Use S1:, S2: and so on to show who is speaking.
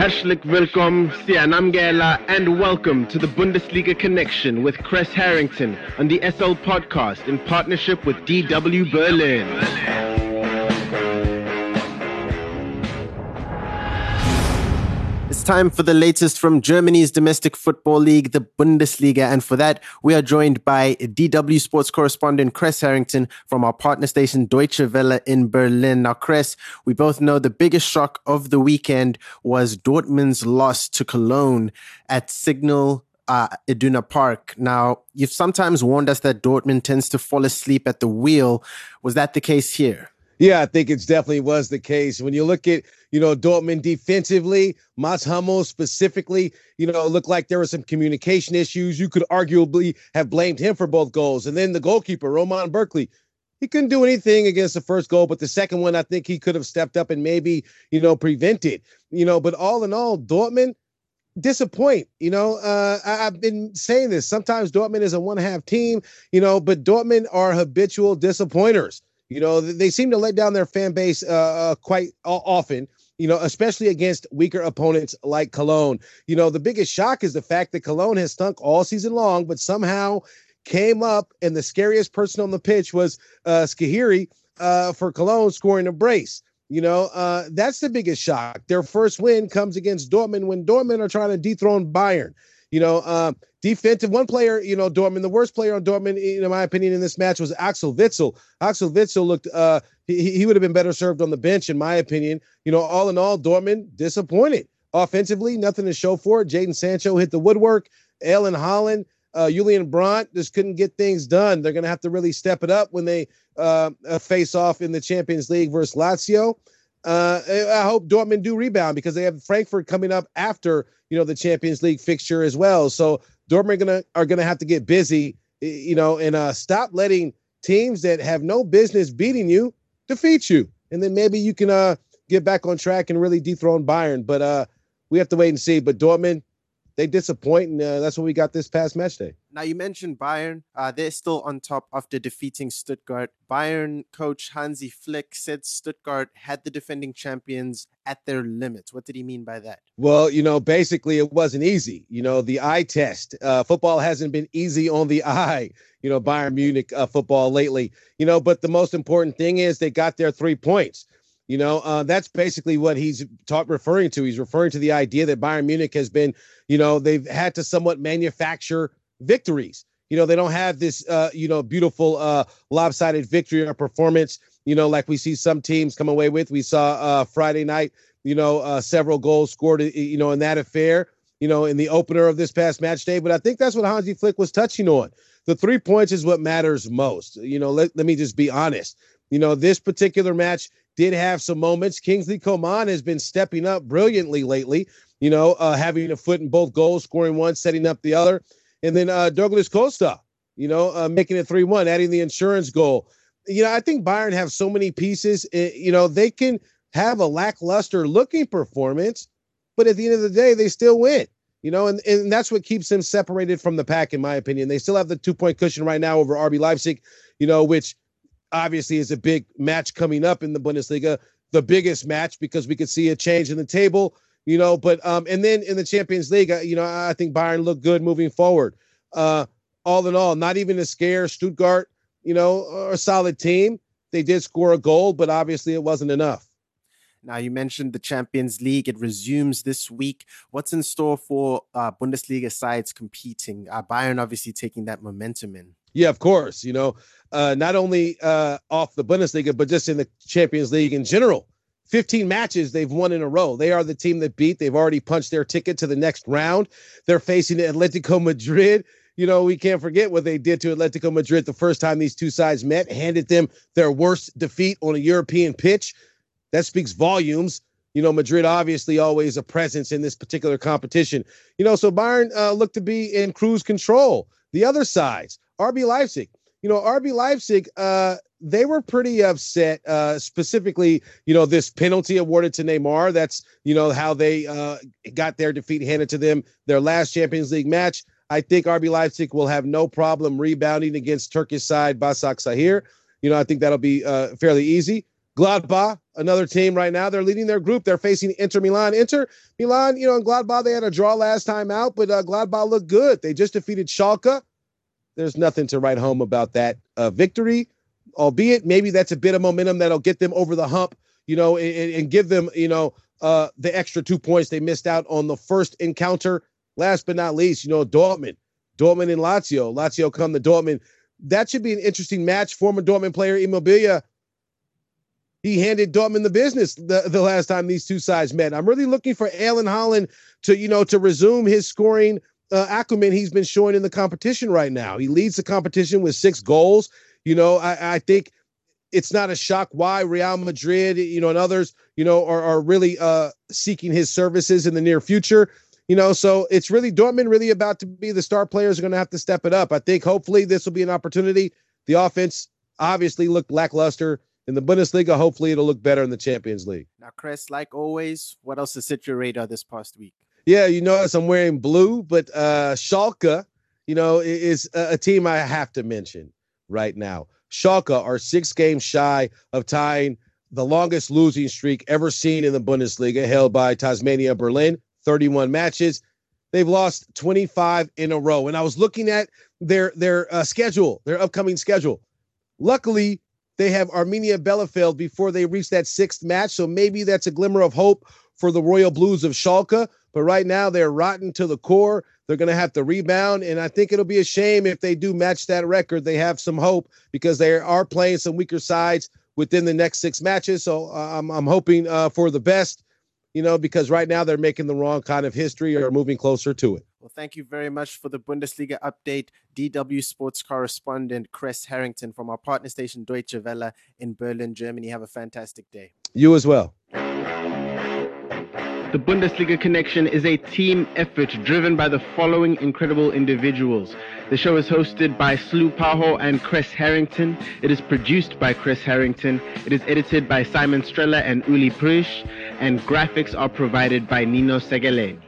S1: Herzlich willkommen, Sianamgela, and welcome to the Bundesliga Connection with Kres Harrington on the SL Podcast in partnership with DW Berlin. It's time for the latest from Germany's domestic football league, the Bundesliga. And for that, we are joined by DW sports correspondent Kres Harrington from our partner station Deutsche Welle in Berlin. Now, Kres, we both know the biggest shock of the weekend was Dortmund's loss to Cologne at Signal uh, Iduna Park. Now, you've sometimes warned us that Dortmund tends to fall asleep at the wheel. Was that the case here?
S2: Yeah, I think it definitely was the case. When you look at, you know, Dortmund defensively, Mats Hummels specifically, you know, it looked like there were some communication issues. You could arguably have blamed him for both goals. And then the goalkeeper, Roman Bürki, he couldn't do anything against the first goal, but the second one, I think he could have stepped up and maybe, you know, prevented, you know, but all in all, Dortmund, disappoint. You know, uh, I, have been saying this. Sometimes Dortmund is a one half team, you know, but Dortmund are habitual disappointers. You know, they seem to let down their fan base uh, uh quite often you know, especially against weaker opponents like Cologne. You know, the biggest shock is the fact that Cologne has stunk all season long, but somehow came up and the scariest person on the pitch was uh Skhiri uh for Cologne scoring a brace. You know, uh that's the biggest shock. Their first win comes against Dortmund when Dortmund are trying to dethrone Bayern. You know, uh, defensive one player, you know, Dortmund, the worst player on Dortmund, in my opinion, in this match was Axel Witsel. Axel Witsel looked, uh, he, he would have been better served on the bench, in my opinion. You know, all in all, Dortmund disappointed. Offensively, nothing to show for it. Jadon Sancho hit the woodwork. Erling Haaland, uh, Julian Brandt just couldn't get things done. They're going to have to really step it up when they uh, uh, face off in the Champions League versus Lazio. Uh, I hope Dortmund do rebound because they have Frankfurt coming up after you know the Champions League fixture as well. So Dortmund are gonna are gonna have to get busy, you know, and uh, stop letting teams that have no business beating you defeat you, and then maybe you can uh get back on track and really dethrone Bayern. But uh, we have to wait and see. But Dortmund, they disappoint, and uh, that's what we got this past match day.
S1: Now you mentioned Bayern; uh, they're still on top after defeating Stuttgart. Bayern coach Hansi Flick said Stuttgart had the defending champions at their limits. What did he mean by that?
S2: Well, you know, basically it wasn't easy. You know, the eye test. Uh, football hasn't been easy on the eye. You know, Bayern Munich uh, football lately. You know, but the most important thing is they got their three points. You know, uh, that's basically what he's taught referring to. He's referring to the idea that Bayern Munich has been, you know, they've had to somewhat manufacture victories. You know, they don't have this, uh, you know, beautiful uh, lopsided victory or performance, you know, like we see some teams come away with. We saw uh, Friday night, you know, uh, several goals scored, you know, in that affair, you know, in the opener of this past match day. But I think that's what Hansi Flick was touching on. The three points is what matters most. You know, let, let me just be honest. You know, this particular match, did have some moments. Kingsley Coman has been stepping up brilliantly lately, you know, uh, having a foot in both goals, scoring one, setting up the other. And then uh, Douglas Costa, you know, uh, making it 3 1, adding the insurance goal. You know, I think Bayern have so many pieces, uh, you know, they can have a lackluster looking performance, but at the end of the day, they still win. You know, and, and that's what keeps them separated from the pack, in my opinion. They still have the two point cushion right now over RB Leipzig, you know, which obviously is a big match coming up in the Bundesliga, the biggest match because we could see a change in the table, you know. But um, and then in the Champions League, you know, I think Bayern looked good moving forward. Uh, all in all, not even a scare. Stuttgart, you know, a solid team. They did score a goal, but obviously it wasn't enough.
S1: Now, you mentioned the Champions League. It resumes this week. What's in store for uh, Bundesliga sides competing? Uh, Bayern obviously taking that momentum in.
S2: Yeah, of course. You know, uh, not only uh, off the Bundesliga, but just in the Champions League in general. 15 matches they've won in a row. They are the team that beat. They've already punched their ticket to the next round. They're facing Atletico Madrid. You know, we can't forget what they did to Atletico Madrid the first time these two sides met, handed them their worst defeat on a European pitch. That speaks volumes. You know, Madrid obviously always a presence in this particular competition. You know, so Bayern uh, looked to be in cruise control. The other sides, RB Leipzig, you know, RB Leipzig, uh, they were pretty upset, uh, specifically, you know, this penalty awarded to Neymar. That's, you know, how they uh, got their defeat handed to them their last Champions League match. I think RB Leipzig will have no problem rebounding against Turkish side Başakşehir. You know, I think that'll be uh, fairly easy. Gladbach, another team right now, they're leading their group. They're facing Inter Milan. Inter Milan, you know, in Gladbach, they had a draw last time out, but uh, Gladbach looked good. They just defeated Schalke. There's nothing to write home about that uh, victory, albeit maybe that's a bit of momentum that'll get them over the hump, you know, and, and give them, you know, uh, the extra two points they missed out on the first encounter. Last but not least, you know, Dortmund, Dortmund and Lazio. Lazio come to Dortmund. That should be an interesting match. Former Dortmund player Immobile he handed Dortmund the business the, the last time these two sides met. I'm really looking for Erling Haaland to, you know, to resume his scoring uh, acumen he's been showing in the competition right now. He leads the competition with six goals. You know, I, I think it's not a shock why Real Madrid, you know, and others, you know, are, are really uh, seeking his services in the near future. You know, so it's really Dortmund really about to be the star players are going to have to step it up. I think hopefully this will be an opportunity. The offense obviously looked lackluster in the Bundesliga. Hopefully, it'll look better in the Champions League.
S1: Now, Kres, like always, what else has hit your radar this past week?
S2: Yeah, you notice I'm wearing blue, but uh Schalke, you know, is a, a team I have to mention right now. Schalke are six games shy of tying the longest losing streak ever seen in the Bundesliga, held by Tasmania Berlin, 31 matches. They've lost 25 in a row. And I was looking at their their uh, schedule, their upcoming schedule. Luckily, they have Arminia Bielefeld before they reach that sixth match. So maybe that's a glimmer of hope for the Royal Blues of Schalke. But right now they're rotten to the core. They're going to have to rebound. And I think it'll be a shame if they do match that record. They have some hope because they are playing some weaker sides within the next six matches. So uh, I'm, I'm hoping uh, for the best, you know, because right now they're making the wrong kind of history or moving closer to it.
S1: Well, thank you very much for the Bundesliga update, DW Sports correspondent Kres Harrington from our partner station Deutsche Welle in Berlin, Germany. Have a fantastic day.
S2: You as well.
S1: The Bundesliga Connection is a team effort driven by the following incredible individuals. The show is hosted by Slu Paho and Kres Harrington. It is produced by Kres Harrington. It is edited by Simon Streller and Uli Prush. And graphics are provided by Nino Segele.